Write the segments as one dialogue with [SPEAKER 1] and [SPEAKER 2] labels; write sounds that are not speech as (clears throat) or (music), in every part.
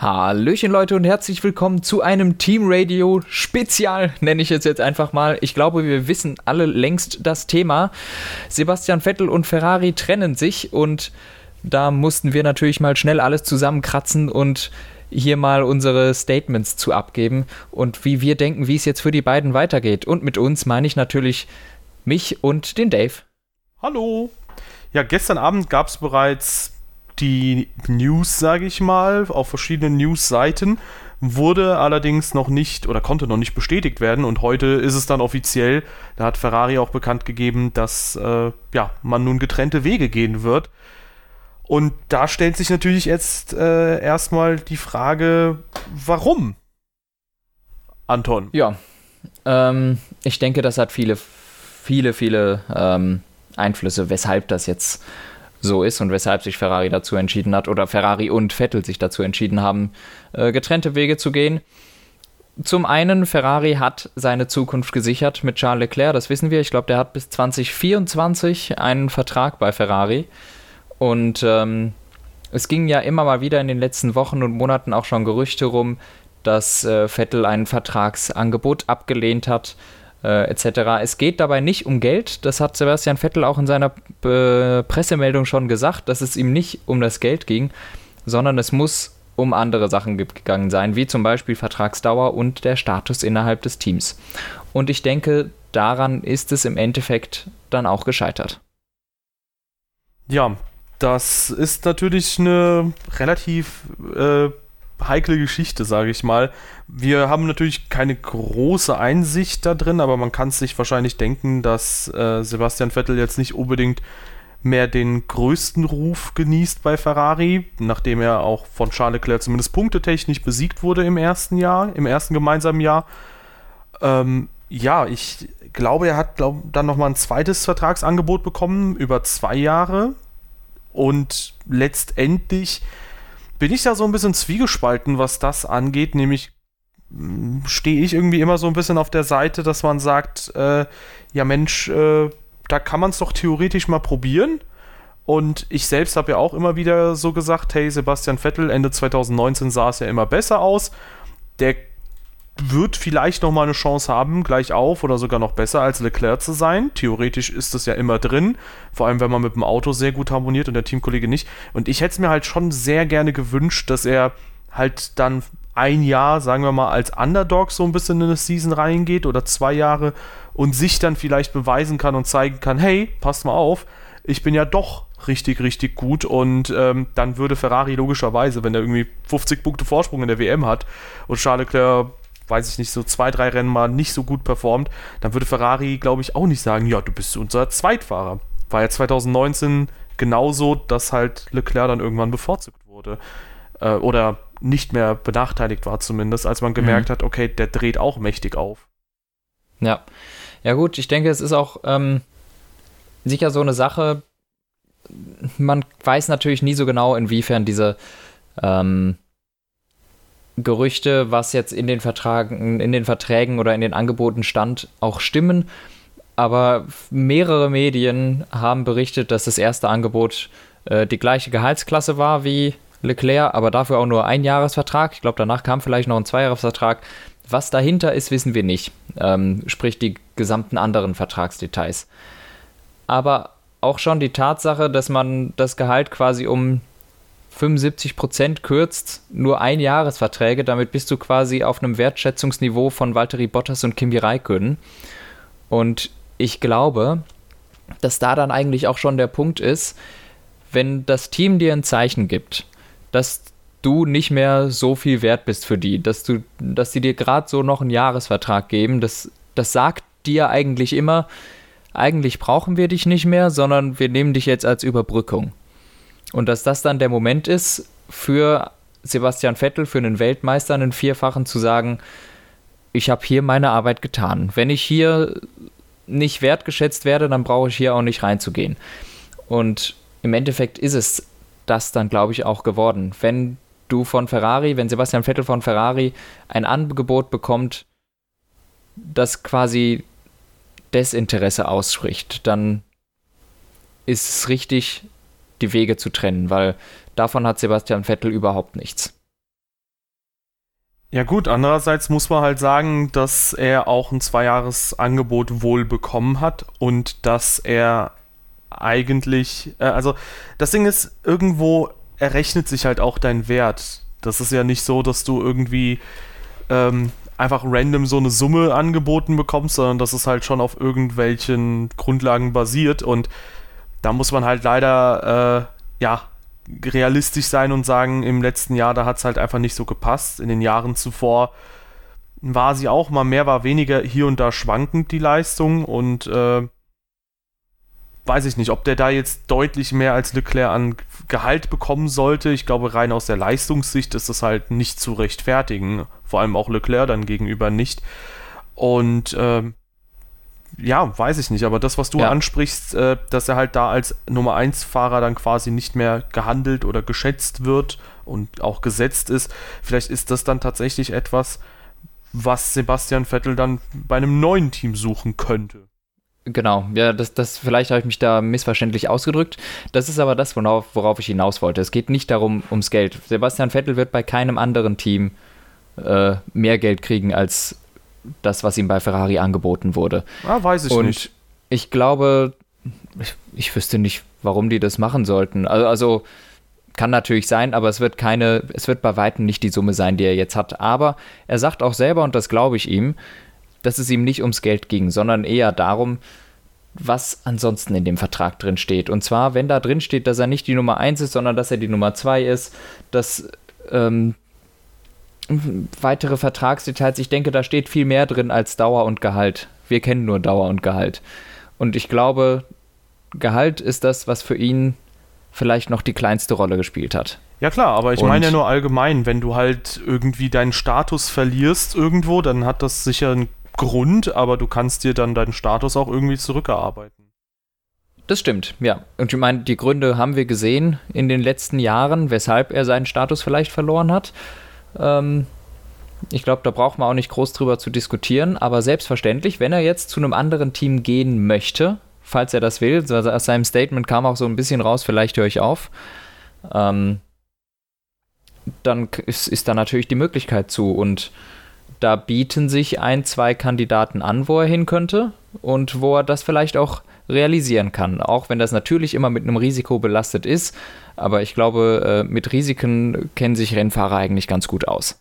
[SPEAKER 1] Hallöchen Leute und herzlich willkommen zu einem Team Radio Spezial, nenne ich es jetzt einfach mal. Ich glaube, wir wissen alle längst das Thema. Sebastian Vettel und Ferrari trennen sich und da mussten wir natürlich mal schnell alles zusammenkratzen und hier mal unsere Statements zu abgeben und wie wir denken, wie es jetzt für die beiden weitergeht. Und mit uns meine ich natürlich mich und den Dave.
[SPEAKER 2] Hallo. Ja, gestern Abend gab es bereits die News, sage ich mal, auf verschiedenen News-Seiten, wurde allerdings noch nicht oder konnte noch nicht bestätigt werden und heute ist es dann offiziell. Da hat Ferrari auch bekannt gegeben, dass äh, ja, man nun getrennte Wege gehen wird. Und da stellt sich natürlich jetzt äh, erstmal die Frage, warum? Anton.
[SPEAKER 1] Ja, ähm, ich denke, das hat viele, viele, viele ähm, Einflüsse, weshalb das jetzt so ist und weshalb sich Ferrari dazu entschieden hat oder Ferrari und Vettel sich dazu entschieden haben, äh, getrennte Wege zu gehen. Zum einen, Ferrari hat seine Zukunft gesichert mit Charles Leclerc, das wissen wir. Ich glaube, der hat bis 2024 einen Vertrag bei Ferrari. Und ähm, es ging ja immer mal wieder in den letzten Wochen und Monaten auch schon Gerüchte rum, dass äh, Vettel ein Vertragsangebot abgelehnt hat äh, etc. Es geht dabei nicht um Geld, das hat Sebastian Vettel auch in seiner äh, Pressemeldung schon gesagt, dass es ihm nicht um das Geld ging, sondern es muss um andere Sachen gegangen sein, wie zum Beispiel Vertragsdauer und der Status innerhalb des Teams. Und ich denke, daran ist es im Endeffekt dann auch gescheitert.
[SPEAKER 2] Ja, das ist natürlich eine relativ äh, heikle Geschichte, sage ich mal. Wir haben natürlich keine große Einsicht da drin, aber man kann sich wahrscheinlich denken, dass äh, Sebastian Vettel jetzt nicht unbedingt mehr den größten Ruf genießt bei Ferrari, nachdem er auch von Charles Leclerc zumindest punktetechnisch besiegt wurde im ersten Jahr, im ersten gemeinsamen Jahr. Ähm, ja, ich glaube, er hat glaub, dann nochmal ein zweites Vertragsangebot bekommen über zwei Jahre und letztendlich bin ich da so ein bisschen zwiegespalten, was das angeht, nämlich hm, stehe ich irgendwie immer so ein bisschen auf der Seite, dass man sagt, äh, ja Mensch, äh, da kann man es doch theoretisch mal probieren. Und ich selbst habe ja auch immer wieder so gesagt, hey, Sebastian Vettel, Ende 2019 sah es ja immer besser aus. Der wird vielleicht noch mal eine Chance haben, gleich auf oder sogar noch besser als Leclerc zu sein. Theoretisch ist das ja immer drin, vor allem wenn man mit dem Auto sehr gut harmoniert und der Teamkollege nicht. Und ich hätte es mir halt schon sehr gerne gewünscht, dass er halt dann ein Jahr, sagen wir mal, als Underdog so ein bisschen in eine Season reingeht oder zwei Jahre und sich dann vielleicht beweisen kann und zeigen kann, hey, passt mal auf, ich bin ja doch richtig, richtig gut und ähm, dann würde Ferrari logischerweise, wenn er irgendwie 50 Punkte Vorsprung in der WM hat und Charles Leclerc weiß ich nicht, so zwei, drei Rennen mal nicht so gut performt, dann würde Ferrari, glaube ich, auch nicht sagen, ja, du bist unser Zweitfahrer. War ja 2019 genauso, dass halt Leclerc dann irgendwann bevorzugt wurde. Äh, oder nicht mehr benachteiligt war zumindest, als man gemerkt mhm. hat, okay, der dreht auch mächtig auf.
[SPEAKER 1] Ja. Ja gut, ich denke, es ist auch ähm, sicher so eine Sache, man weiß natürlich nie so genau, inwiefern diese ähm, Gerüchte, was jetzt in den Vertragen, in den Verträgen oder in den Angeboten stand, auch stimmen. Aber mehrere Medien haben berichtet, dass das erste Angebot äh, die gleiche Gehaltsklasse war wie Leclerc, aber dafür auch nur ein Jahresvertrag. Ich glaube, danach kam vielleicht noch ein Zweijahresvertrag. Was dahinter ist, wissen wir nicht. Ähm, sprich die gesamten anderen Vertragsdetails. Aber auch schon die Tatsache, dass man das Gehalt quasi um 75 Prozent kürzt, nur ein Jahresverträge, damit bist du quasi auf einem Wertschätzungsniveau von Valtteri Bottas und Kimi Räikkönen. Und ich glaube, dass da dann eigentlich auch schon der Punkt ist, wenn das Team dir ein Zeichen gibt, dass du nicht mehr so viel wert bist für die, dass du, dass die dir gerade so noch einen Jahresvertrag geben, das, das sagt dir eigentlich immer, eigentlich brauchen wir dich nicht mehr, sondern wir nehmen dich jetzt als Überbrückung. Und dass das dann der Moment ist, für Sebastian Vettel, für einen Weltmeister, einen Vierfachen zu sagen, ich habe hier meine Arbeit getan. Wenn ich hier nicht wertgeschätzt werde, dann brauche ich hier auch nicht reinzugehen. Und im Endeffekt ist es das dann, glaube ich, auch geworden. Wenn du von Ferrari, wenn Sebastian Vettel von Ferrari ein Angebot bekommt, das quasi Desinteresse ausspricht, dann ist es richtig, die Wege zu trennen, weil davon hat Sebastian Vettel überhaupt nichts.
[SPEAKER 2] Ja gut, andererseits muss man halt sagen, dass er auch ein Zweijahresangebot wohl bekommen hat und dass er eigentlich, äh, also das Ding ist, irgendwo errechnet sich halt auch dein Wert. Das ist ja nicht so, dass du irgendwie ähm, einfach random so eine Summe angeboten bekommst, sondern dass es halt schon auf irgendwelchen Grundlagen basiert und da muss man halt leider, äh, ja, realistisch sein und sagen, im letzten Jahr, da hat es halt einfach nicht so gepasst. In den Jahren zuvor war sie auch mal mehr, war weniger hier und da schwankend, die Leistung und äh, weiß ich nicht, ob der da jetzt deutlich mehr als Leclerc an Gehalt bekommen sollte. Ich glaube, rein aus der Leistungssicht ist das halt nicht zu rechtfertigen. Vor allem auch Leclerc dann gegenüber nicht. Und äh, ja, weiß ich nicht, aber das, was du ja. ansprichst, äh, dass er halt da als Nummer 1 Fahrer dann quasi nicht mehr gehandelt oder geschätzt wird und auch gesetzt ist, vielleicht ist das dann tatsächlich etwas, was Sebastian Vettel dann bei einem neuen Team suchen könnte.
[SPEAKER 1] Genau, ja, das, das vielleicht habe ich mich da missverständlich ausgedrückt. Das ist aber das, worauf, worauf ich hinaus wollte. Es geht nicht darum, ums Geld. Sebastian Vettel wird bei keinem anderen Team äh, mehr Geld kriegen als das, was ihm bei Ferrari angeboten wurde.
[SPEAKER 2] Ah, weiß ich
[SPEAKER 1] Und
[SPEAKER 2] nicht.
[SPEAKER 1] Ich glaube, ich, ich, wüsste nicht, warum die das machen sollten. Also, also kann natürlich sein, aber es wird keine, es wird bei weitem nicht die Summe sein, die er jetzt hat. Aber er sagt auch selber, und das glaube ich ihm, dass es ihm nicht ums Geld ging, sondern eher darum, was ansonsten in dem Vertrag drin steht. Und zwar, wenn da drin steht, dass er nicht die Nummer 1 ist, sondern dass er die Nummer 2 ist, dass ähm, weitere Vertragsdetails, ich denke, da steht viel mehr drin als Dauer und Gehalt. Wir kennen nur Dauer und Gehalt. Und ich glaube, Gehalt ist das, was für ihn vielleicht noch die kleinste Rolle gespielt hat.
[SPEAKER 2] Ja klar, aber ich meine ja nur allgemein, wenn du halt irgendwie deinen Status verlierst irgendwo, dann hat das sicher einen Grund, aber du kannst dir dann deinen Status auch irgendwie zurückerarbeiten.
[SPEAKER 1] Das stimmt, ja. Und ich meine, die Gründe haben wir gesehen in den letzten Jahren, weshalb er seinen Status vielleicht verloren hat. Ähm, ich glaube, da braucht man auch nicht groß drüber zu diskutieren, aber selbstverständlich, wenn er jetzt zu einem anderen Team gehen möchte, falls er das will, aus seinem Statement kam auch so ein bisschen raus, vielleicht höre ich auf, ähm, dann ist, ist da natürlich die Möglichkeit zu und da bieten sich ein, zwei Kandidaten an, wo er hin könnte und wo er das vielleicht auch realisieren kann. Auch wenn das natürlich immer mit einem Risiko belastet ist. Aber ich glaube, äh, mit Risiken kennen sich Rennfahrer eigentlich ganz gut aus.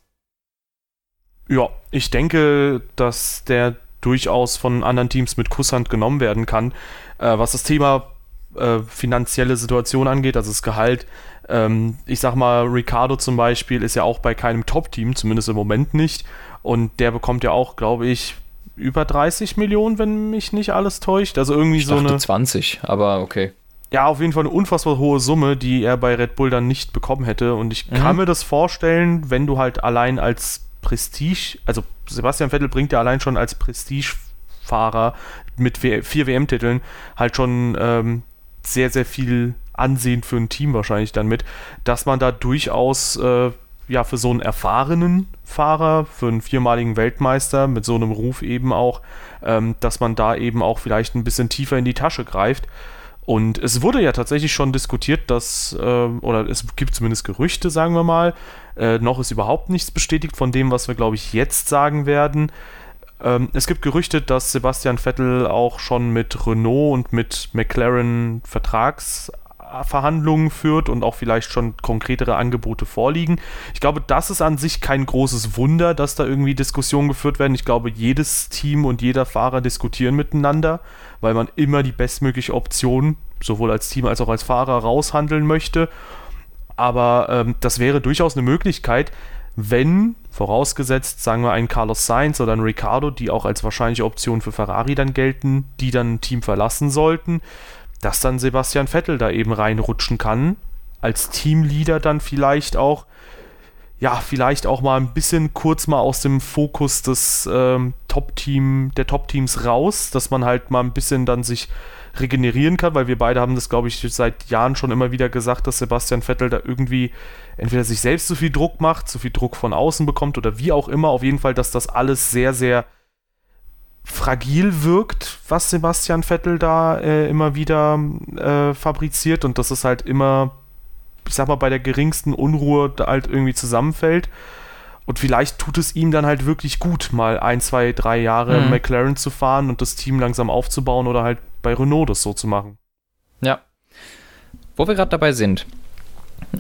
[SPEAKER 2] Ja, ich denke, dass der durchaus von anderen Teams mit Kusshand genommen werden kann. Äh, was das Thema äh, finanzielle Situation angeht, also das Gehalt, ähm, ich sag mal, Ricardo zum Beispiel ist ja auch bei keinem Top-Team, zumindest im Moment nicht. Und der bekommt ja auch, glaube ich, über 30 Millionen, wenn mich nicht alles täuscht. Also irgendwie
[SPEAKER 1] ich
[SPEAKER 2] so eine.
[SPEAKER 1] 20, aber okay.
[SPEAKER 2] Ja, auf jeden Fall eine unfassbar hohe Summe, die er bei Red Bull dann nicht bekommen hätte. Und ich mhm. kann mir das vorstellen, wenn du halt allein als Prestige, also Sebastian Vettel bringt ja allein schon als Prestigefahrer mit vier WM-Titeln halt schon ähm, sehr, sehr viel Ansehen für ein Team wahrscheinlich dann mit, dass man da durchaus äh, ja für so einen erfahrenen Fahrer, für einen viermaligen Weltmeister mit so einem Ruf eben auch, ähm, dass man da eben auch vielleicht ein bisschen tiefer in die Tasche greift. Und es wurde ja tatsächlich schon diskutiert, dass, äh, oder es gibt zumindest Gerüchte, sagen wir mal, äh, noch ist überhaupt nichts bestätigt von dem, was wir, glaube ich, jetzt sagen werden. Ähm, es gibt Gerüchte, dass Sebastian Vettel auch schon mit Renault und mit McLaren Vertrags Verhandlungen führt und auch vielleicht schon konkretere Angebote vorliegen. Ich glaube, das ist an sich kein großes Wunder, dass da irgendwie Diskussionen geführt werden. Ich glaube, jedes Team und jeder Fahrer diskutieren miteinander, weil man immer die bestmögliche Option sowohl als Team als auch als Fahrer raushandeln möchte. Aber ähm, das wäre durchaus eine Möglichkeit, wenn, vorausgesetzt, sagen wir, ein Carlos Sainz oder ein Ricardo, die auch als wahrscheinliche Option für Ferrari dann gelten, die dann ein Team verlassen sollten, dass dann Sebastian Vettel da eben reinrutschen kann. Als Teamleader dann vielleicht auch, ja, vielleicht auch mal ein bisschen kurz mal aus dem Fokus des ähm, Top-Team, der Top-Teams raus, dass man halt mal ein bisschen dann sich regenerieren kann, weil wir beide haben das, glaube ich, seit Jahren schon immer wieder gesagt, dass Sebastian Vettel da irgendwie entweder sich selbst zu viel Druck macht, zu viel Druck von außen bekommt oder wie auch immer. Auf jeden Fall, dass das alles sehr, sehr fragil wirkt, was Sebastian Vettel da äh, immer wieder äh, fabriziert und dass es halt immer, ich sag mal, bei der geringsten Unruhe da halt irgendwie zusammenfällt. Und vielleicht tut es ihm dann halt wirklich gut, mal ein, zwei, drei Jahre mhm. McLaren zu fahren und das Team langsam aufzubauen oder halt bei Renault das so zu machen.
[SPEAKER 1] Ja. Wo wir gerade dabei sind.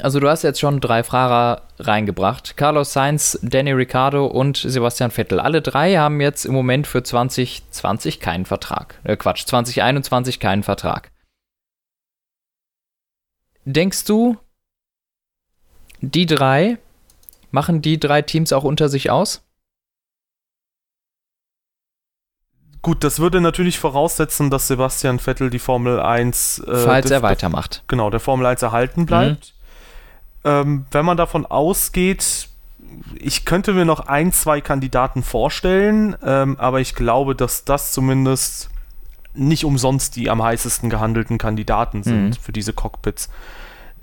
[SPEAKER 1] Also du hast jetzt schon drei Fahrer reingebracht. Carlos Sainz, Danny Ricciardo und Sebastian Vettel. Alle drei haben jetzt im Moment für 2020 keinen Vertrag. Äh, Quatsch, 2021 keinen Vertrag. Denkst du, die drei Machen die drei Teams auch unter sich aus?
[SPEAKER 2] Gut, das würde natürlich voraussetzen, dass Sebastian Vettel die Formel 1.
[SPEAKER 1] Äh, Falls er weitermacht.
[SPEAKER 2] Genau, der Formel 1 erhalten bleibt. Mhm. Ähm, wenn man davon ausgeht, ich könnte mir noch ein, zwei Kandidaten vorstellen, ähm, aber ich glaube, dass das zumindest nicht umsonst die am heißesten gehandelten Kandidaten sind mhm. für diese Cockpits.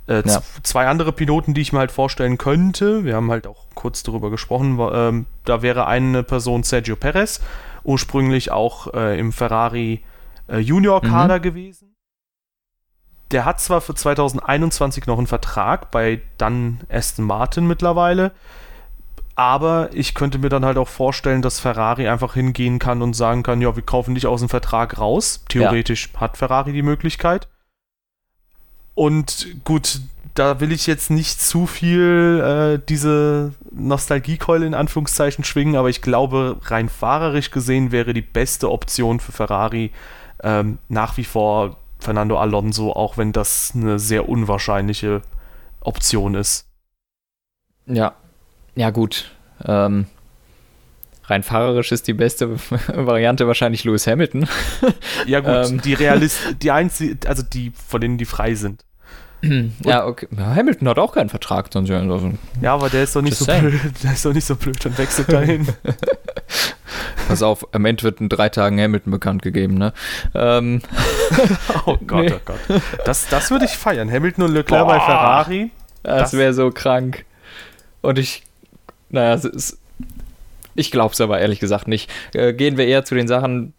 [SPEAKER 2] Äh, ja. Zwei andere Piloten, die ich mir halt vorstellen könnte, wir haben halt auch kurz darüber gesprochen, ähm, da wäre eine Person Sergio Perez, ursprünglich auch äh, im Ferrari äh, Junior-Kader mhm. gewesen. Der hat zwar für 2021 noch einen Vertrag bei dann Aston Martin mittlerweile, aber ich könnte mir dann halt auch vorstellen, dass Ferrari einfach hingehen kann und sagen kann, ja, wir kaufen dich aus dem Vertrag raus. Theoretisch ja. hat Ferrari die Möglichkeit. Und gut, da will ich jetzt nicht zu viel äh, diese Nostalgiekeule in Anführungszeichen schwingen, aber ich glaube, rein fahrerisch gesehen wäre die beste Option für Ferrari ähm, nach wie vor Fernando Alonso, auch wenn das eine sehr unwahrscheinliche Option ist.
[SPEAKER 1] Ja, ja gut. Ähm, rein fahrerisch ist die beste (laughs) Variante wahrscheinlich Lewis Hamilton. (laughs)
[SPEAKER 2] ja gut, ähm. die Realist, die einzige, also die, von denen die frei sind. (clears throat)
[SPEAKER 1] ja, okay. Hamilton hat auch keinen Vertrag. Sonst
[SPEAKER 2] ja, aber der ist doch nicht so saying. blöd. (laughs) Der ist doch nicht so blöd, dann wechselt dahin.
[SPEAKER 1] Pass auf, am Ende wird in drei Tagen Hamilton bekannt gegeben, ne? Ähm. (laughs)
[SPEAKER 2] oh Gott, nee. oh Gott. Das, das würde ich feiern. Hamilton und Leclerc Boah. bei Ferrari.
[SPEAKER 1] Das, das wäre so krank. Und ich, naja, es ist, ich glaube es aber ehrlich gesagt nicht. Äh, gehen wir eher zu den Sachen,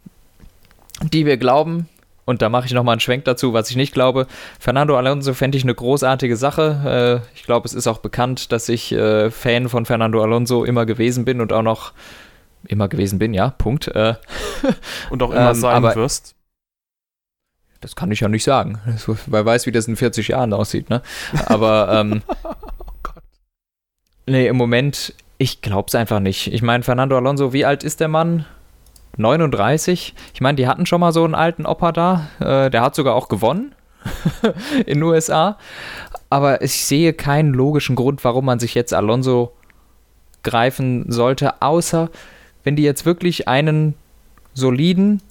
[SPEAKER 1] die wir glauben. Und da mache ich nochmal einen Schwenk dazu, was ich nicht glaube. Fernando Alonso fände ich eine großartige Sache. Äh, ich glaube, es ist auch bekannt, dass ich äh, Fan von Fernando Alonso immer gewesen bin und auch noch immer gewesen bin, ja, Punkt. Äh, (laughs)
[SPEAKER 2] und auch immer ähm, sein wirst.
[SPEAKER 1] Das kann ich ja nicht sagen. Wer weiß, wie das in 40 Jahren aussieht, ne? Aber, (laughs) ähm, oh Gott. Nee, im Moment, ich glaube es einfach nicht. Ich meine, Fernando Alonso, wie alt ist der Mann? 39. Ich meine, die hatten schon mal so einen alten Opa da. Äh, der hat sogar auch gewonnen (laughs) in den USA. Aber ich sehe keinen logischen Grund, warum man sich jetzt Alonso greifen sollte, außer wenn die jetzt wirklich einen soliden,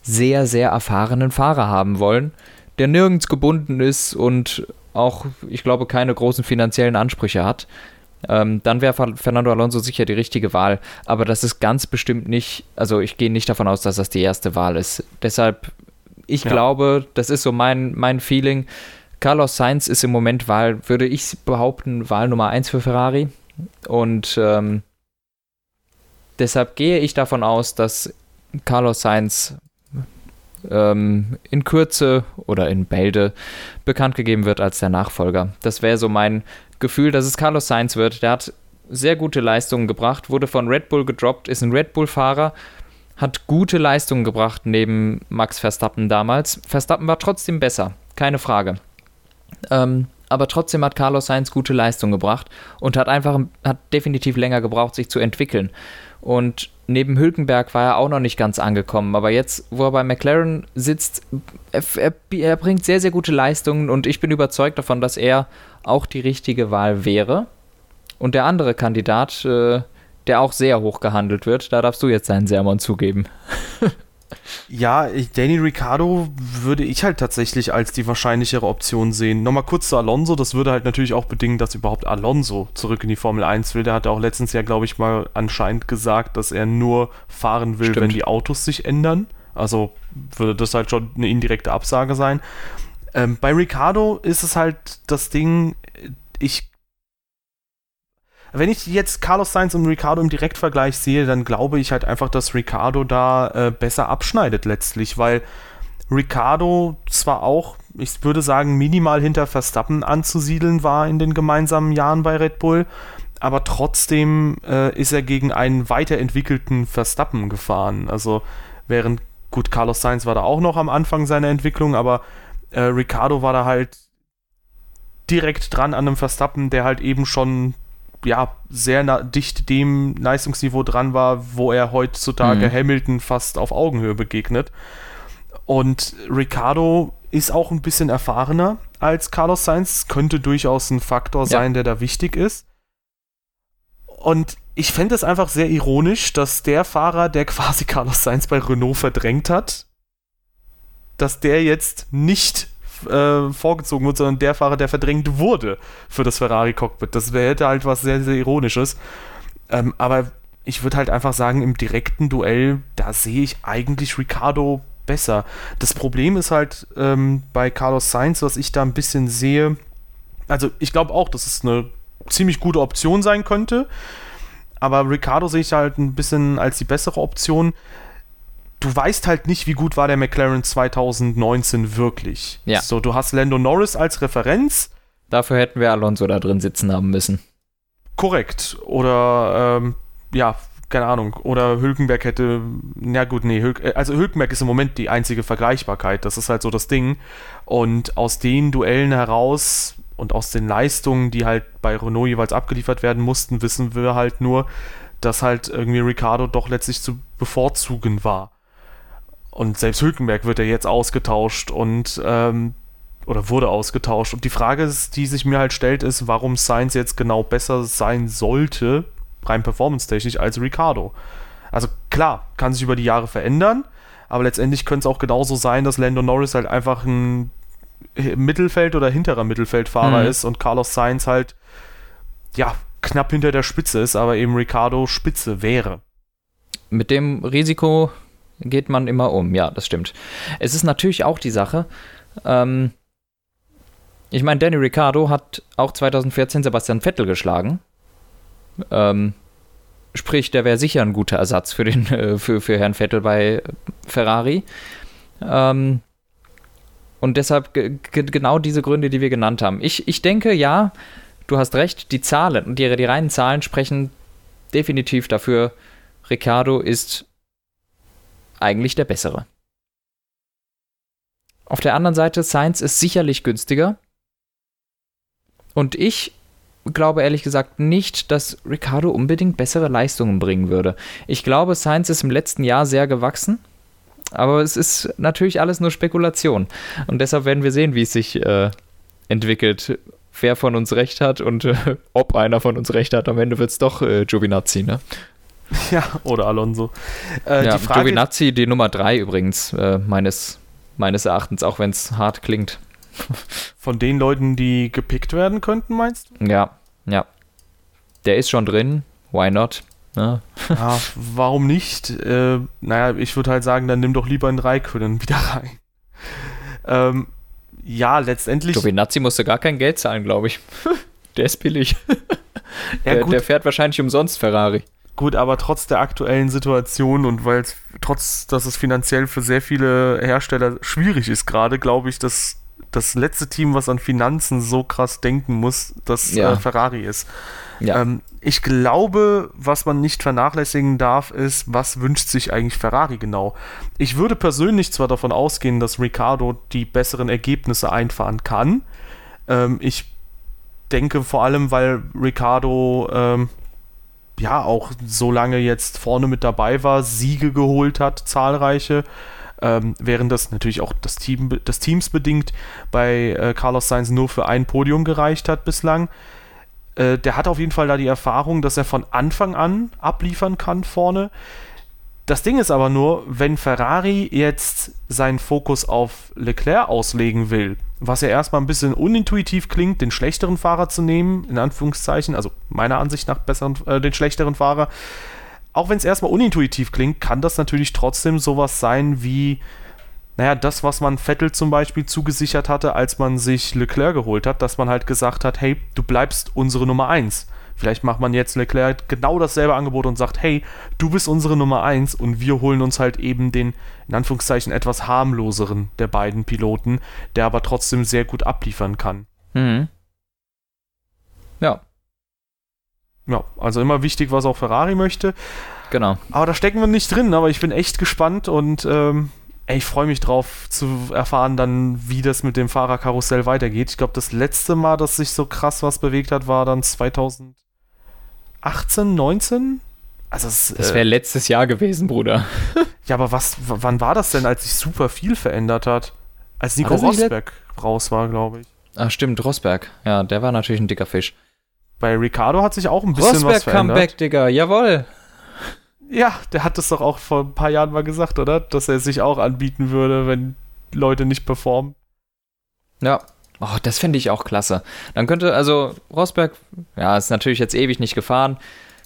[SPEAKER 1] sehr, sehr erfahrenen Fahrer haben wollen, der nirgends gebunden ist und auch, ich glaube, keine großen finanziellen Ansprüche hat ähm, dann wäre Fernando Alonso sicher die richtige Wahl. Aber das ist ganz bestimmt nicht, also ich gehe nicht davon aus, dass das die erste Wahl ist. Deshalb, ich ja. glaube, das ist so mein, mein Feeling. Carlos Sainz ist im Moment Wahl, würde ich behaupten, Wahl Nummer 1 für Ferrari. Und ähm, deshalb gehe ich davon aus, dass Carlos Sainz ähm, in Kürze oder in Bälde bekannt gegeben wird als der Nachfolger. Das wäre so mein Gefühl, dass es Carlos Sainz wird. Der hat sehr gute Leistungen gebracht, wurde von Red Bull gedroppt, ist ein Red Bull-Fahrer, hat gute Leistungen gebracht neben Max Verstappen damals. Verstappen war trotzdem besser, keine Frage. Ähm, aber trotzdem hat Carlos Sainz gute Leistungen gebracht und hat einfach hat definitiv länger gebraucht, sich zu entwickeln. Und neben Hülkenberg war er auch noch nicht ganz angekommen. Aber jetzt, wo er bei McLaren sitzt, er, er, er, bringt sehr, sehr gute Leistungen und ich bin überzeugt davon, dass er auch die richtige Wahl wäre. Und der andere Kandidat, äh, der auch sehr hoch gehandelt wird, da darfst du jetzt deinen Sermon zugeben. (laughs)
[SPEAKER 2] Ja, ich, Danny Ricciardo würde ich halt tatsächlich als die wahrscheinlichere Option sehen. Nochmal kurz zu Alonso, das würde halt natürlich auch bedingen, dass überhaupt Alonso zurück in die Formel 1 will. Der hat auch letztens ja, glaube ich, mal anscheinend gesagt, dass er nur fahren will, Stimmt. wenn die Autos sich ändern. Also würde das halt schon eine indirekte Absage sein. Ähm, bei Ricciardo ist es halt das Ding, ich wenn ich jetzt Carlos Sainz und Ricardo im Direktvergleich sehe, dann glaube ich halt einfach, dass Ricardo da äh, besser abschneidet letztlich, weil Ricardo zwar auch, ich würde sagen, minimal hinter Verstappen anzusiedeln war in den gemeinsamen Jahren bei Red Bull, aber trotzdem äh, ist er gegen einen weiterentwickelten Verstappen gefahren. Also während, gut, Carlos Sainz war da auch noch am Anfang seiner Entwicklung, aber äh, Ricardo war da halt direkt dran an einem Verstappen, der halt eben schon ja, sehr dicht dem Leistungsniveau dran war, wo er heutzutage mhm. Hamilton fast auf Augenhöhe begegnet. Und Ricardo ist auch ein bisschen erfahrener als Carlos Sainz, könnte durchaus ein Faktor sein, ja. der da wichtig ist. Und ich fände es einfach sehr ironisch, dass der Fahrer, der (laughs) quasi Carlos Sainz bei Renault verdrängt hat, dass der jetzt nicht äh, vorgezogen wird, sondern der Fahrer, der verdrängt wurde für das Ferrari-Cockpit. Das wäre halt was sehr, sehr Ironisches. Ähm, aber ich würde halt einfach sagen, im direkten Duell, da sehe ich eigentlich Ricardo besser. Das Problem ist halt ähm, bei Carlos Sainz, was ich da ein bisschen sehe, also ich glaube auch, dass es eine ziemlich gute Option sein könnte, aber Ricardo sehe ich halt ein bisschen als die bessere Option du weißt halt nicht, wie gut war der McLaren 2019 wirklich.
[SPEAKER 1] Ja.
[SPEAKER 2] So, du hast Lando Norris als Referenz.
[SPEAKER 1] Dafür hätten wir Alonso da drin sitzen haben müssen.
[SPEAKER 2] Korrekt. Oder, ähm, ja, keine Ahnung. Oder Hülkenberg hätte, na gut, nee, Hülk, äh, also Hülkenberg ist im Moment die einzige Vergleichbarkeit. Das ist halt so das Ding. Und aus den Duellen heraus und aus den Leistungen, die halt bei Renault jeweils abgeliefert werden mussten, wissen wir halt nur, dass halt irgendwie Ricardo doch letztlich zu bevorzugen war. Und selbst Hülkenberg wird ja jetzt ausgetauscht und ähm, oder wurde ausgetauscht. Und die Frage, die sich mir halt stellt, ist, warum Sainz jetzt genau besser sein sollte, rein performance-technisch, als Ricardo. Also klar, kann sich über die Jahre verändern, aber letztendlich könnte es auch genauso sein, dass Lando Norris halt einfach ein Mittelfeld- oder hinterer Mittelfeldfahrer mhm. ist und Carlos Sainz halt, ja, knapp hinter der Spitze ist, aber eben Ricardo Spitze wäre.
[SPEAKER 1] Mit dem Risiko geht man immer um. Ja, das stimmt. Es ist natürlich auch die Sache, ähm, ich meine, Danny Ricciardo hat auch 2014 Sebastian Vettel geschlagen. Ähm, sprich, der wäre sicher ein guter Ersatz für, den, (laughs) äh, für, für Herrn Vettel bei Ferrari. Ähm, und deshalb genau diese Gründe, die wir genannt haben. Ich, ich denke, ja, du hast recht, die Zahlen, die, die reinen Zahlen sprechen definitiv dafür, Ricciardo ist eigentlich der bessere. Auf der anderen Seite, Science ist sicherlich günstiger. Und ich glaube ehrlich gesagt nicht, dass Ricardo unbedingt bessere Leistungen bringen würde. Ich glaube, Science ist im letzten Jahr sehr gewachsen. Aber es ist natürlich alles nur Spekulation. Und deshalb werden wir sehen, wie es sich äh, entwickelt. Wer von uns recht hat und äh, ob einer von uns recht hat. Am Ende wird es doch äh, Giovinazzi, ne? (laughs)
[SPEAKER 2] Ja, oder Alonso.
[SPEAKER 1] Äh, ja, die Frage Giovinazzi, die Nummer 3 übrigens, äh, meines, meines Erachtens, auch wenn es hart klingt. (laughs)
[SPEAKER 2] Von den Leuten, die gepickt werden könnten, meinst
[SPEAKER 1] du? Ja, ja. Der ist schon drin, why not?
[SPEAKER 2] Ja, ja (laughs) warum nicht? Äh, naja, ich würde halt sagen, dann nimm doch lieber einen Raikönnen wieder rein. Ähm, ja, letztendlich.
[SPEAKER 1] Giovinazzi musste gar kein Geld zahlen, glaube ich. der ist billig. Ja, der, der, fährt wahrscheinlich umsonst Ferrari.
[SPEAKER 2] Gut, aber trotz der aktuellen Situation und weil es trotz, dass es finanziell für sehr viele Hersteller schwierig ist gerade, glaube ich, dass das letzte Team, was an Finanzen so krass denken muss, das ja. äh, Ferrari ist. Ja. Ähm, ich glaube, was man nicht vernachlässigen darf, ist, was wünscht sich eigentlich Ferrari genau? Ich würde persönlich zwar davon ausgehen, dass Ricardo die besseren Ergebnisse einfahren kann. Ähm, ich denke vor allem, weil Ricardo ähm, ja auch so lange jetzt vorne mit dabei war, Siege geholt hat, zahlreiche. Ähm, während das natürlich auch das Team des Teams bedingt bei äh, Carlos Sainz nur für ein Podium gereicht hat bislang. Äh, der hat auf jeden Fall da die Erfahrung, dass er von Anfang an abliefern kann vorne. Das Ding ist aber nur, wenn Ferrari jetzt seinen Fokus auf Leclerc auslegen will, was ja erstmal ein bisschen unintuitiv klingt, den schlechteren Fahrer zu nehmen, in Anführungszeichen, also meiner Ansicht nach besseren, äh, den schlechteren Fahrer, auch wenn es erstmal unintuitiv klingt, kann das natürlich trotzdem sowas sein wie, naja, das, was man Vettel zum Beispiel zugesichert hatte, als man sich Leclerc geholt hat, dass man halt gesagt hat, hey, du bleibst unsere Nummer 1. Vielleicht macht man jetzt Leclerc genau dasselbe Angebot und sagt, hey, du bist unsere Nummer 1 und wir holen uns halt eben den, in Anführungszeichen, etwas harmloseren der beiden Piloten, der aber trotzdem sehr gut abliefern kann.
[SPEAKER 1] Mhm. Ja.
[SPEAKER 2] Ja, also immer wichtig, was auch Ferrari möchte.
[SPEAKER 1] Genau.
[SPEAKER 2] Aber da stecken wir nicht drin, aber ich bin echt gespannt und ähm, ey, ich freue mich drauf zu erfahren dann, wie das mit dem Fahrerkarussell weitergeht. Ich glaube, das letzte Mal, dass sich so krass was bewegt hat, war dann 2018, 19?
[SPEAKER 1] Also es, das wäre äh, letztes Jahr gewesen, Bruder. (laughs)
[SPEAKER 2] ja, aber was, wann war das denn, als sich super viel verändert hat? Als Nico Rosberg raus war, glaube ich.
[SPEAKER 1] Ach stimmt, Rosberg. Ja, der war natürlich ein dicker Fisch.
[SPEAKER 2] Bei Ricardo hat sich auch ein bisschen
[SPEAKER 1] Rosberg
[SPEAKER 2] was verändert.
[SPEAKER 1] Comeback, Digga, jawohl.
[SPEAKER 2] Ja, der hat das doch auch vor ein paar Jahren mal gesagt, oder? Dass er sich auch anbieten würde, wenn Leute nicht performen.
[SPEAKER 1] Ja. Oh, das finde ich auch klasse. Dann könnte, also Rosberg, ja, ist natürlich jetzt ewig nicht gefahren,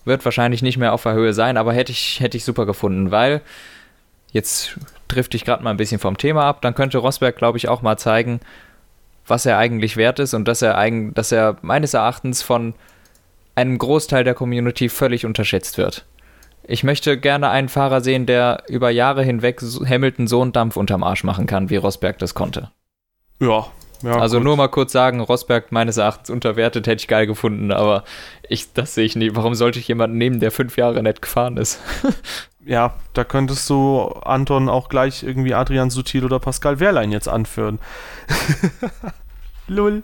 [SPEAKER 1] wird wahrscheinlich nicht mehr auf der Höhe sein, aber hätte ich, hätte ich super gefunden, weil jetzt trifft ich gerade mal ein bisschen vom Thema ab. Dann könnte Rosberg, glaube ich, auch mal zeigen, was er eigentlich wert ist und dass er, eigen, dass er meines Erachtens von einem Großteil der Community völlig unterschätzt wird. Ich möchte gerne einen Fahrer sehen, der über Jahre hinweg Hamilton so einen Dampf unterm Arsch machen kann, wie Rosberg das konnte.
[SPEAKER 2] Ja. Ja
[SPEAKER 1] also gut. nur mal kurz sagen, Rosberg meines Erachtens unterwertet hätte ich geil gefunden, aber ich, das sehe ich nie. Warum sollte ich jemanden nehmen, der fünf Jahre nicht gefahren ist? (laughs)
[SPEAKER 2] ja, da könntest du Anton auch gleich irgendwie Adrian Sutil oder Pascal Wehrlein jetzt anführen. (laughs) Lull.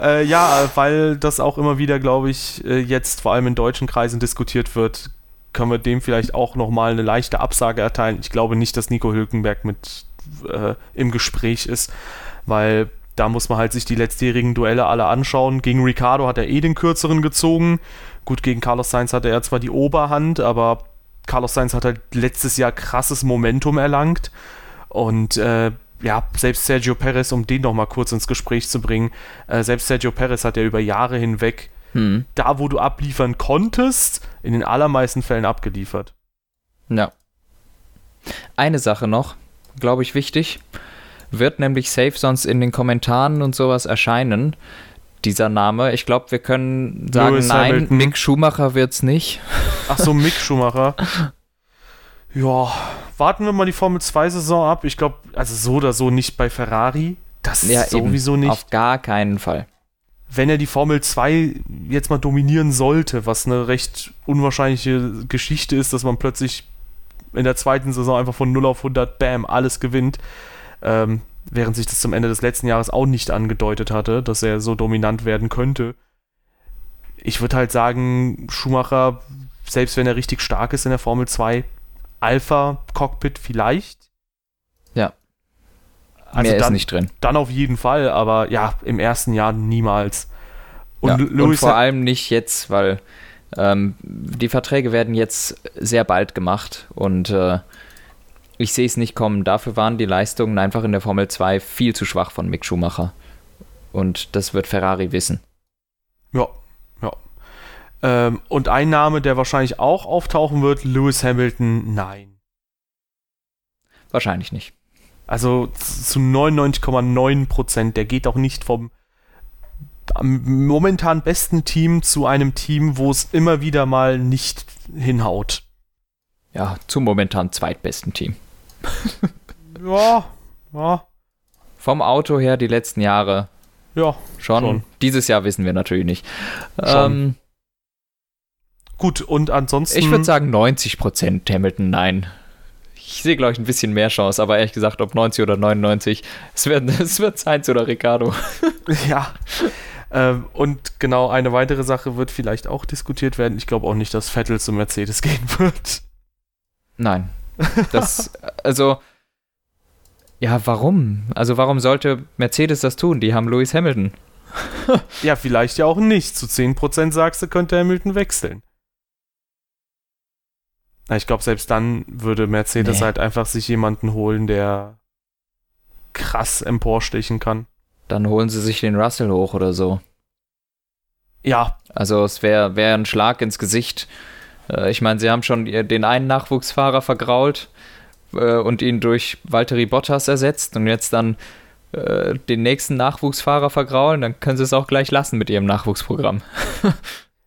[SPEAKER 2] Äh, ja, weil das auch immer wieder, glaube ich, äh, jetzt vor allem in deutschen Kreisen diskutiert wird, können wir dem vielleicht auch nochmal eine leichte Absage erteilen. Ich glaube nicht, dass Nico Hülkenberg mit äh, im Gespräch ist, weil da muss man halt sich die letztjährigen Duelle alle anschauen. Gegen Ricardo hat er eh den kürzeren gezogen. Gut, gegen Carlos Sainz hatte er zwar die Oberhand, aber Carlos Sainz hat halt letztes Jahr krasses Momentum erlangt. Und äh, ja, selbst Sergio Perez, um den nochmal kurz ins Gespräch zu bringen, äh, selbst Sergio Perez hat ja über Jahre hinweg hm. da, wo du abliefern konntest, in den allermeisten Fällen abgeliefert.
[SPEAKER 1] Ja. Eine Sache noch, glaube ich, wichtig. Wird nämlich safe sonst in den Kommentaren und sowas erscheinen, dieser Name. Ich glaube, wir können sagen, Lewis nein, Hamilton. Mick Schumacher wird es nicht.
[SPEAKER 2] Ach so, Mick Schumacher. Ja, warten wir mal die Formel 2-Saison ab. Ich glaube, also so oder so nicht bei Ferrari. Das ja, sowieso eben. nicht.
[SPEAKER 1] Auf gar keinen Fall.
[SPEAKER 2] Wenn er die Formel 2 jetzt mal dominieren sollte, was eine recht unwahrscheinliche Geschichte ist, dass man plötzlich in der zweiten Saison einfach von 0 auf 100, bam, alles gewinnt, ähm, während sich das zum Ende des letzten Jahres auch nicht angedeutet hatte, dass er so dominant werden könnte. Ich würde halt sagen, Schumacher, selbst wenn er richtig stark ist in der Formel 2, Alpha-Cockpit vielleicht.
[SPEAKER 1] Ja. Also Mehr dann, ist nicht drin.
[SPEAKER 2] Dann auf jeden Fall, aber ja, im ersten Jahr niemals.
[SPEAKER 1] Und, ja, und vor allem nicht jetzt, weil ähm, die Verträge werden jetzt sehr bald gemacht und äh, ich sehe es nicht kommen. Dafür waren die Leistungen einfach in der Formel 2 viel zu schwach von Mick Schumacher. Und das wird Ferrari wissen.
[SPEAKER 2] Ja, ähm, und ein Name, der wahrscheinlich auch auftauchen wird, Lewis Hamilton, nein.
[SPEAKER 1] Wahrscheinlich nicht.
[SPEAKER 2] Also zu 99,9% Der geht auch nicht vom momentan besten Team zu einem Team, wo es immer wieder mal nicht hinhaut.
[SPEAKER 1] Ja, zum momentan zweitbesten Team. (laughs)
[SPEAKER 2] ja, ja.
[SPEAKER 1] Vom Auto her die letzten Jahre.
[SPEAKER 2] Ja,
[SPEAKER 1] schon. schon. Dieses Jahr wissen wir natürlich nicht. Ähm,
[SPEAKER 2] Gut, und ansonsten.
[SPEAKER 1] Ich würde sagen 90% Hamilton, nein. Ich sehe, glaube ich, ein bisschen mehr Chance, aber ehrlich gesagt, ob 90 oder 99, es wird, (laughs) es wird Sainz oder Ricardo. (laughs)
[SPEAKER 2] ja. Ähm, und genau eine weitere Sache wird vielleicht auch diskutiert werden. Ich glaube auch nicht, dass Vettel zu Mercedes gehen wird.
[SPEAKER 1] Nein. Das, also, ja, warum? Also, warum sollte Mercedes das tun? Die haben Lewis Hamilton. (laughs)
[SPEAKER 2] ja, vielleicht ja auch nicht. Zu 10% sagst du, könnte Hamilton wechseln. Ich glaube, selbst dann würde Mercedes nee. halt einfach sich jemanden holen, der krass emporstechen kann.
[SPEAKER 1] Dann holen sie sich den Russell hoch oder so.
[SPEAKER 2] Ja.
[SPEAKER 1] Also es wäre wär ein Schlag ins Gesicht. Äh, ich meine, sie haben schon den einen Nachwuchsfahrer vergrault äh, und ihn durch Valtteri Bottas ersetzt und jetzt dann äh, den nächsten Nachwuchsfahrer vergraulen, dann können sie es auch gleich lassen mit ihrem Nachwuchsprogramm. (laughs)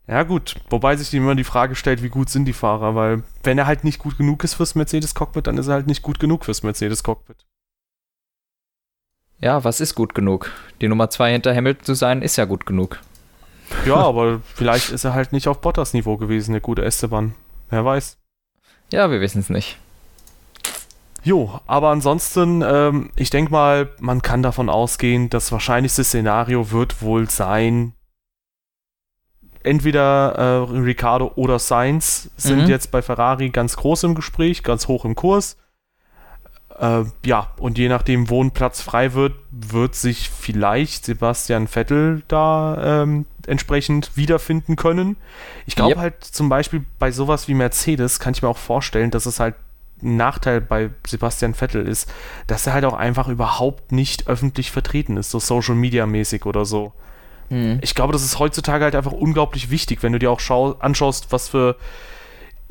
[SPEAKER 2] Ja, gut. Wobei sich immer die Frage stellt, wie gut sind die Fahrer, weil wenn er halt nicht gut genug ist fürs Mercedes-Cockpit, dann ist er halt nicht gut genug fürs Mercedes-Cockpit.
[SPEAKER 1] Ja, was ist gut genug? Die Nummer 2 hinter Hamilton zu sein, ist ja gut genug.
[SPEAKER 2] Ja, aber vielleicht ist er halt nicht auf Bottas Niveau gewesen, der gute Esteban. Wer weiß.
[SPEAKER 1] Ja, wir wissen es nicht.
[SPEAKER 2] Jo, aber ansonsten, ähm, ich denke mal, man kann davon ausgehen, das wahrscheinlichste Szenario wird wohl sein, entweder äh, Ricardo oder Sainz sind mhm. jetzt bei Ferrari ganz groß im Gespräch, ganz hoch im Kurs. Äh, ja, und je nachdem, wo ein Platz frei wird, wird sich vielleicht Sebastian Vettel da ähm, entsprechend wiederfinden können. Ich glaube yep. halt zum Beispiel bei sowas wie Mercedes kann ich mir auch vorstellen, dass es halt ein Nachteil bei Sebastian Vettel ist, dass er halt auch einfach überhaupt nicht öffentlich vertreten ist, so Social Media mäßig oder so. Mhm. Ich glaube, das ist heutzutage halt einfach unglaublich wichtig, wenn du dir auch schau anschaust, was für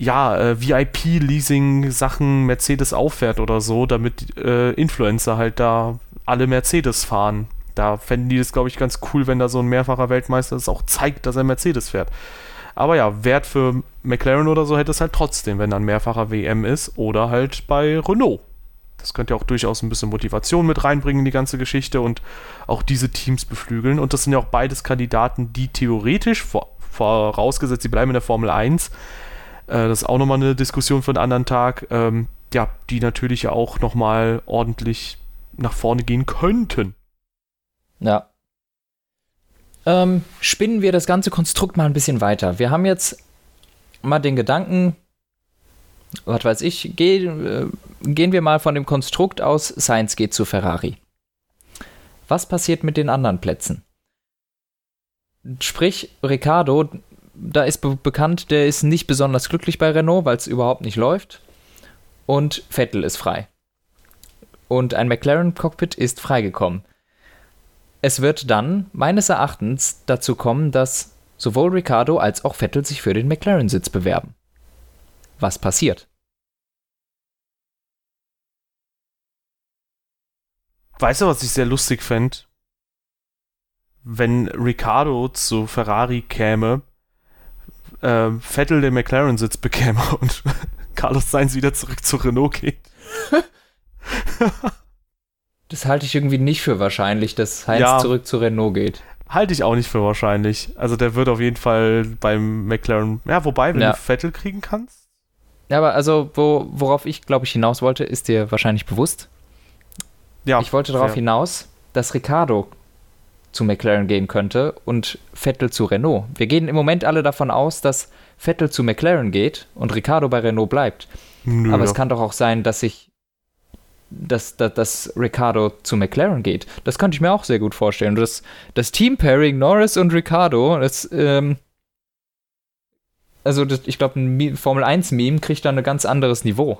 [SPEAKER 2] ja, äh, VIP-Leasing-Sachen Mercedes auffährt oder so, damit äh, Influencer halt da alle Mercedes fahren. Da fänden die das, glaube ich, ganz cool, wenn da so ein mehrfacher Weltmeister das auch zeigt, dass er Mercedes fährt. Aber ja, Wert für McLaren oder so hätte es halt trotzdem, wenn dann mehrfacher WM ist oder halt bei Renault. Das könnte ja auch durchaus ein bisschen Motivation mit reinbringen in die ganze Geschichte und auch diese Teams beflügeln. Und das sind ja auch beides Kandidaten, die theoretisch, vorausgesetzt, sie bleiben in der Formel 1, äh, das ist auch nochmal eine Diskussion für einen anderen Tag, ähm, ja, die natürlich auch nochmal ordentlich nach vorne gehen könnten.
[SPEAKER 1] Ja. Ähm, spinnen wir das ganze Konstrukt mal ein bisschen weiter. Wir haben jetzt mal den Gedanken, was weiß ich, geh, äh, gehen wir mal von dem Konstrukt aus, Science geht zu Ferrari. Was passiert mit den anderen Plätzen? Sprich, Ricardo, da ist be bekannt, der ist nicht besonders glücklich bei Renault, weil es überhaupt nicht läuft. Und Vettel ist frei. Und ein McLaren-Cockpit ist freigekommen. Es wird dann meines Erachtens dazu kommen, dass sowohl Ricardo als auch Vettel sich für den McLaren-Sitz bewerben was passiert.
[SPEAKER 2] Weißt du, was ich sehr lustig fände? Wenn Ricardo zu Ferrari käme, äh, Vettel den McLaren-Sitz bekäme (laughs) und Carlos Sainz wieder zurück zu Renault geht. (laughs)
[SPEAKER 1] das halte ich irgendwie nicht für wahrscheinlich, dass Heinz ja, zurück zu Renault geht.
[SPEAKER 2] Halte ich auch nicht für wahrscheinlich. Also der wird auf jeden Fall beim McLaren. Ja, wobei, wenn ja. du Vettel kriegen kannst.
[SPEAKER 1] Ja, aber also, wo, worauf ich, glaube ich, hinaus wollte, ist dir wahrscheinlich bewusst. Ja. Ich wollte darauf ja. hinaus, dass Ricardo zu McLaren gehen könnte und Vettel zu Renault. Wir gehen im Moment alle davon aus, dass Vettel zu McLaren geht und Ricardo bei Renault bleibt. Nö, aber ja. es kann doch auch sein, dass ich dass, dass, dass Ricardo zu McLaren geht. Das könnte ich mir auch sehr gut vorstellen. Das, das Team-Pairing Norris und Ricardo, das ähm, also das, ich glaube, ein Formel 1-Meme kriegt da ein ganz anderes Niveau.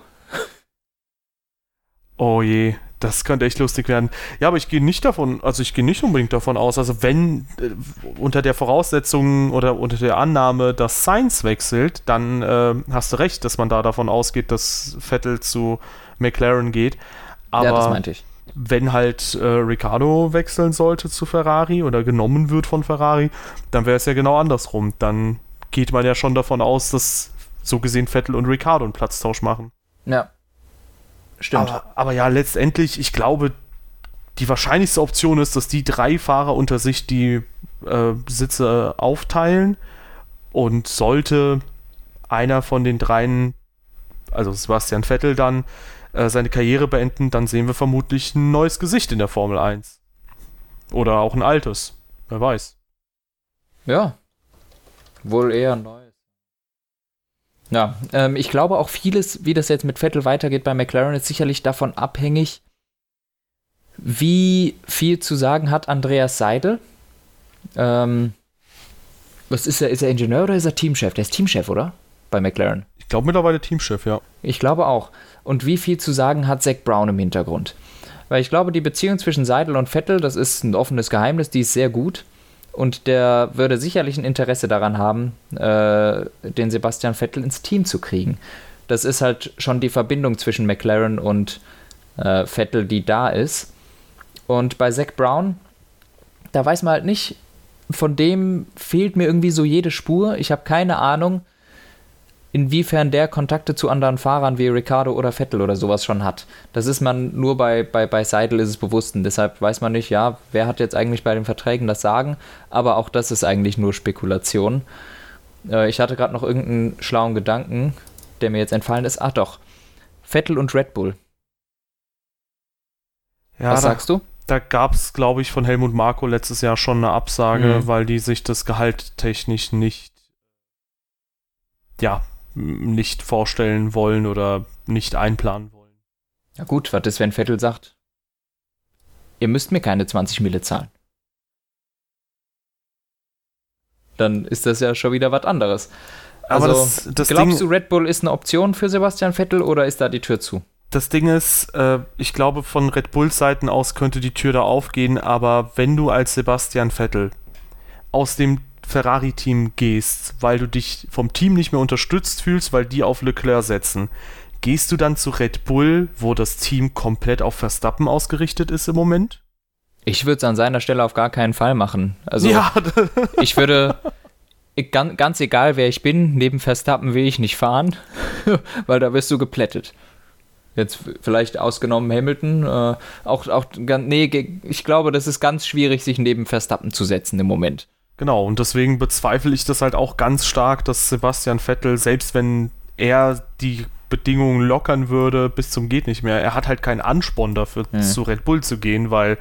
[SPEAKER 2] Oh je, das könnte echt lustig werden. Ja, aber ich gehe nicht davon, also ich gehe nicht unbedingt davon aus, also wenn äh, unter der Voraussetzung oder unter der Annahme, dass Sainz wechselt, dann äh, hast du recht, dass man da davon ausgeht, dass Vettel zu McLaren geht. Aber ja, das meinte ich. Wenn halt äh, Ricardo wechseln sollte zu Ferrari oder genommen wird von Ferrari, dann wäre es ja genau andersrum. Dann geht man ja schon davon aus, dass so gesehen Vettel und Ricardo einen Platztausch machen.
[SPEAKER 1] Ja.
[SPEAKER 2] Stimmt. Aber, aber ja, letztendlich, ich glaube, die wahrscheinlichste Option ist, dass die drei Fahrer unter sich die äh, Sitze aufteilen und sollte einer von den dreien, also Sebastian Vettel dann, äh, seine Karriere beenden, dann sehen wir vermutlich ein neues Gesicht in der Formel 1. Oder auch ein altes. Wer weiß.
[SPEAKER 1] Ja, Wohl eher Neues. Ja, ähm, ich glaube auch vieles, wie das jetzt mit Vettel weitergeht bei McLaren, ist sicherlich davon abhängig, wie viel zu sagen hat Andreas Seidel. Ähm, was ist er? Ist er Ingenieur oder ist er Teamchef? Der ist Teamchef, oder? Bei McLaren.
[SPEAKER 2] Ich glaube mittlerweile Teamchef, ja.
[SPEAKER 1] Ich glaube auch. Und wie viel zu sagen hat Zach Brown im Hintergrund? Weil ich glaube, die Beziehung zwischen Seidel und Vettel, das ist ein offenes Geheimnis, die ist sehr gut. Und der würde sicherlich ein Interesse daran haben, äh, den Sebastian Vettel ins Team zu kriegen. Das ist halt schon die Verbindung zwischen McLaren und äh, Vettel, die da ist. Und bei Zach Brown, da weiß man halt nicht, von dem fehlt mir irgendwie so jede Spur. Ich habe keine Ahnung, inwiefern der Kontakte zu anderen Fahrern wie Ricardo oder Vettel oder sowas schon hat. Das ist man nur bei, bei, bei Seidel ist es bewusst und deshalb weiß man nicht, ja, wer hat jetzt eigentlich bei den Verträgen das Sagen, aber auch das ist eigentlich nur Spekulation. Äh, ich hatte gerade noch irgendeinen schlauen Gedanken, der mir jetzt entfallen ist. Ach doch, Vettel und Red Bull.
[SPEAKER 2] Ja, Was da, sagst du? Da gab es, glaube ich, von Helmut Marko letztes Jahr schon eine Absage, mhm. weil die sich das Gehalt technisch nicht ja, nicht vorstellen wollen oder nicht einplanen wollen.
[SPEAKER 1] Ja gut, was ist, wenn Vettel sagt, ihr müsst mir keine 20 Mille zahlen? Dann ist das ja schon wieder was anderes. Also, Aber das, das glaubst Ding, du, Red Bull ist eine Option für Sebastian Vettel oder ist da die Tür zu?
[SPEAKER 2] Das Ding ist, äh, ich glaube, von Red Bulls Seiten aus könnte die Tür da aufgehen, aber wenn du als Sebastian Vettel aus dem Ferrari-Team gehst, weil du dich vom Team nicht mehr unterstützt fühlst, weil die auf Leclerc setzen, gehst du dann zu Red Bull, wo das Team komplett auf Verstappen ausgerichtet ist im Moment?
[SPEAKER 1] Ich würde es an seiner Stelle auf gar keinen Fall machen. Also ja. (laughs) ich würde ganz, ganz egal wer ich bin, neben Verstappen will ich nicht fahren, (laughs) weil da wirst du geplättet. Jetzt vielleicht ausgenommen Hamilton. Äh, auch, auch, nee, ich glaube, das ist ganz schwierig, sich neben Verstappen zu setzen im Moment.
[SPEAKER 2] Genau, und deswegen bezweifle ich das halt auch ganz stark, dass Sebastian Vettel, selbst wenn er die Bedingungen lockern würde, bis zum geht nicht mehr, er hat halt keinen Ansporn dafür, mhm. zu Red Bull zu gehen, weil,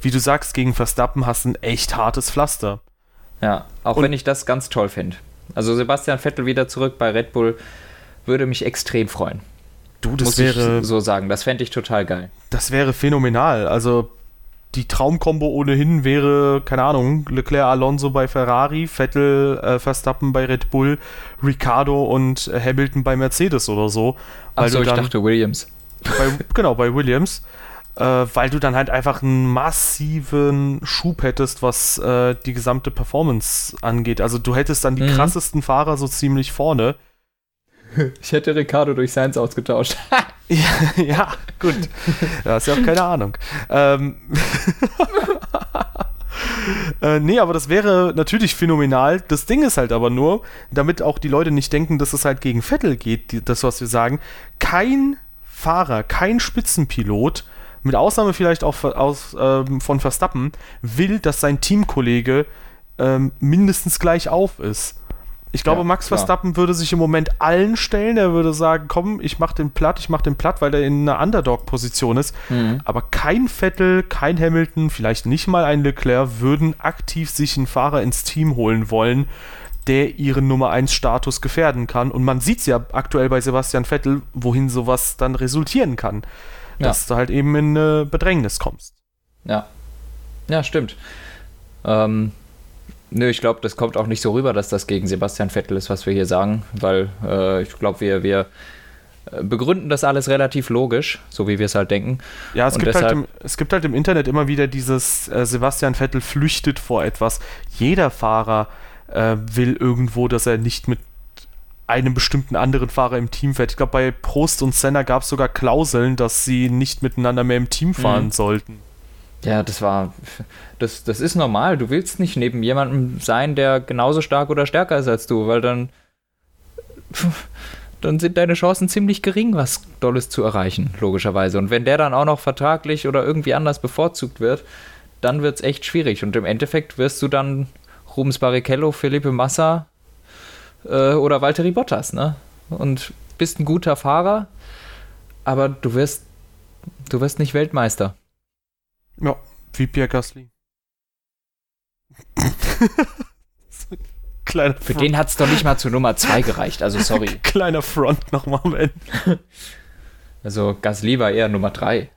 [SPEAKER 2] wie du sagst, gegen Verstappen hast du ein echt hartes Pflaster.
[SPEAKER 1] Ja, auch und wenn ich das ganz toll finde. Also Sebastian Vettel wieder zurück bei Red Bull würde mich extrem freuen. Du, das Muss wäre so sagen, das fände ich total geil.
[SPEAKER 2] Das wäre phänomenal. Also die Traumkombo ohnehin wäre, keine Ahnung, Leclerc Alonso bei Ferrari, Vettel äh, Verstappen bei Red Bull, Ricardo und Hamilton bei Mercedes oder so.
[SPEAKER 1] Achso, ich dachte Williams.
[SPEAKER 2] Bei, genau, bei Williams. Äh, weil du dann halt einfach einen massiven Schub hättest, was äh, die gesamte Performance angeht. Also du hättest dann die mhm. krassesten Fahrer so ziemlich vorne. (laughs)
[SPEAKER 1] Ich hätte Ricardo durch Sainz ausgetauscht. (laughs)
[SPEAKER 2] ja, ja, gut. Da hast ja auch keine Ahnung. Ähm. (laughs) äh, nee, aber das wäre natürlich phänomenal. Das Ding ist halt aber nur, damit auch die Leute nicht denken, dass es halt gegen Vettel geht, die, das, was wir sagen, kein Fahrer, kein Spitzenpilot, mit Ausnahme vielleicht auch aus, ähm, von Verstappen, will, dass sein Teamkollege ähm, mindestens gleich auf ist. Ich glaube, ja, Max klar. Verstappen würde sich im Moment allen stellen. Er würde sagen, komm, ich mach den platt, ich mach den platt, weil er in einer Underdog-Position ist. Mhm. Aber kein Vettel, kein Hamilton, vielleicht nicht mal ein Leclerc würden aktiv sich einen Fahrer ins Team holen wollen, der ihren Nummer 1 Status gefährden kann. Und man sieht es ja aktuell bei Sebastian Vettel, wohin sowas dann resultieren kann. Ja. Dass du halt eben in eine Bedrängnis kommst.
[SPEAKER 1] Ja. Ja, stimmt. Ähm, Nö, ich glaube, das kommt auch nicht so rüber, dass das gegen Sebastian Vettel ist, was wir hier sagen, weil äh, ich glaube, wir, wir äh, begründen das alles relativ logisch, so wie wir es halt denken.
[SPEAKER 2] Ja, es gibt, halt im, es gibt halt im Internet immer wieder dieses äh, Sebastian Vettel flüchtet vor etwas. Jeder Fahrer äh, will irgendwo, dass er nicht mit einem bestimmten anderen Fahrer im Team fährt. Ich glaube, bei Prost und Senna gab es sogar Klauseln, dass sie nicht miteinander mehr im Team fahren mhm. sollten.
[SPEAKER 1] Ja, das war. Das, das ist normal. Du willst nicht neben jemandem sein, der genauso stark oder stärker ist als du, weil dann. Dann sind deine Chancen ziemlich gering, was Dolles zu erreichen, logischerweise. Und wenn der dann auch noch vertraglich oder irgendwie anders bevorzugt wird, dann wird es echt schwierig. Und im Endeffekt wirst du dann Rubens Barrichello, Felipe Massa äh, oder Valtteri Bottas, ne? Und bist ein guter Fahrer, aber du wirst, du wirst nicht Weltmeister.
[SPEAKER 2] Ja, wie Pierre Gasly. (laughs)
[SPEAKER 1] Kleiner Für Front. den hat es doch nicht mal zu Nummer 2 gereicht, also sorry. (laughs)
[SPEAKER 2] Kleiner Front nochmal am Ende. (laughs)
[SPEAKER 1] Also Gasly war eher Nummer 3.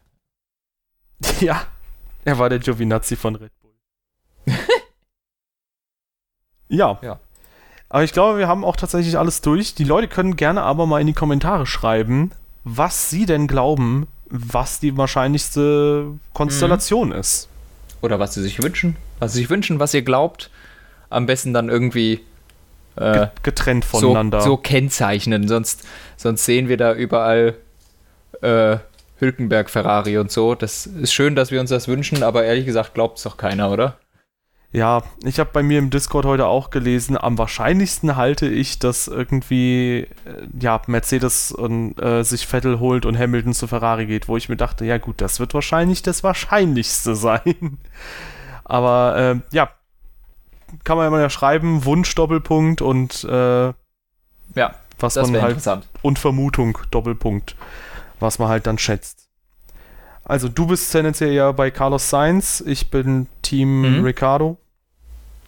[SPEAKER 2] Ja, er war der Giovinazzi von Red Bull. ja. ja. Aber ich glaube, wir haben auch tatsächlich alles durch. Die Leute können gerne aber mal in die Kommentare schreiben, was sie denn glauben, was die wahrscheinlichste Konstellation mhm. ist.
[SPEAKER 1] Oder was sie sich wünschen. Was sie sich wünschen, was ihr glaubt. Am besten dann irgendwie
[SPEAKER 2] äh, getrennt voneinander.
[SPEAKER 1] So, so, kennzeichnen. Sonst, sonst sehen wir da überall äh, Hülkenberg, Ferrari und so. Das ist schön, dass wir uns das wünschen, aber ehrlich gesagt glaubt es doch keiner, oder?
[SPEAKER 2] Ja, ich habe bei mir im Discord heute auch gelesen, am wahrscheinlichsten halte ich, dass irgendwie äh, ja, Mercedes und, äh, sich Vettel holt und Hamilton zu Ferrari geht, wo ich mir dachte, ja gut, das wird wahrscheinlich das Wahrscheinlichste (laughs) sein. Aber äh, ja, kann man ja schreiben, Wunsch Doppelpunkt und äh,
[SPEAKER 1] ja,
[SPEAKER 2] was man halt und Vermutung Doppelpunkt, was man halt dann schätzt. Also du bist tendenziell ja bei Carlos Sainz, ich bin Team mhm. Ricardo.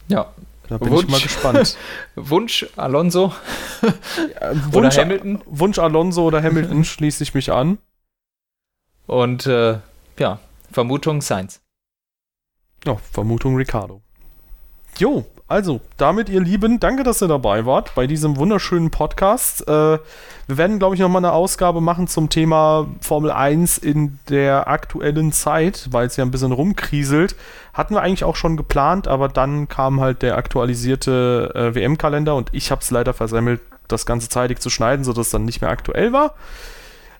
[SPEAKER 1] Ja.
[SPEAKER 2] Da bin Wunsch, ich mal gespannt. (laughs)
[SPEAKER 1] Wunsch Alonso
[SPEAKER 2] ja, Wunsch, oder Hamilton. Wunsch Alonso oder Hamilton (laughs) schließe ich mich an.
[SPEAKER 1] Und äh, ja, Vermutung Sainz.
[SPEAKER 2] Ja, Vermutung Ricardo. Jo, also, damit, ihr Lieben, danke, dass ihr dabei wart bei diesem wunderschönen Podcast. Äh, wir werden, glaube ich, nochmal eine Ausgabe machen zum Thema Formel 1 in der aktuellen Zeit, weil es ja ein bisschen rumkriselt. Hatten wir eigentlich auch schon geplant, aber dann kam halt der aktualisierte äh, WM-Kalender und ich habe es leider versemmelt, das Ganze zeitig zu schneiden, sodass es dann nicht mehr aktuell war.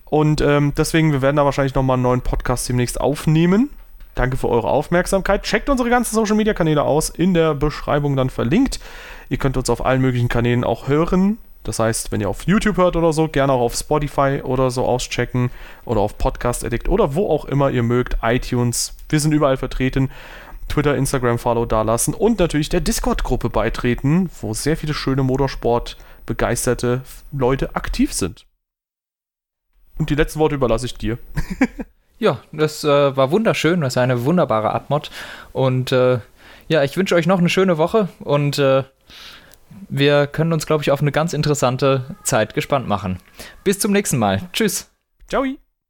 [SPEAKER 2] Und ähm, deswegen, wir werden da wahrscheinlich nochmal einen neuen Podcast demnächst aufnehmen. Danke für eure Aufmerksamkeit. Checkt unsere ganzen Social Media Kanäle aus, in der Beschreibung dann verlinkt. Ihr könnt uns auf allen möglichen Kanälen auch hören. Das heißt, wenn ihr auf YouTube hört oder so, gerne auch auf Spotify oder so auschecken oder auf Podcast Addict oder wo auch immer ihr mögt, iTunes. Wir sind überall vertreten. Twitter, Instagram, Follow dalassen und natürlich der Discord-Gruppe beitreten, wo sehr viele schöne Motorsport begeisterte Leute aktiv sind. Und die letzten Worte überlasse ich dir. (laughs)
[SPEAKER 1] Ja, das äh, war wunderschön. Das ist eine wunderbare Abmod. Und äh, ja, ich wünsche euch noch eine schöne Woche und äh, wir können uns, glaube ich, auf eine ganz interessante Zeit gespannt machen. Bis zum nächsten Mal. Tschüss.
[SPEAKER 2] Ciao.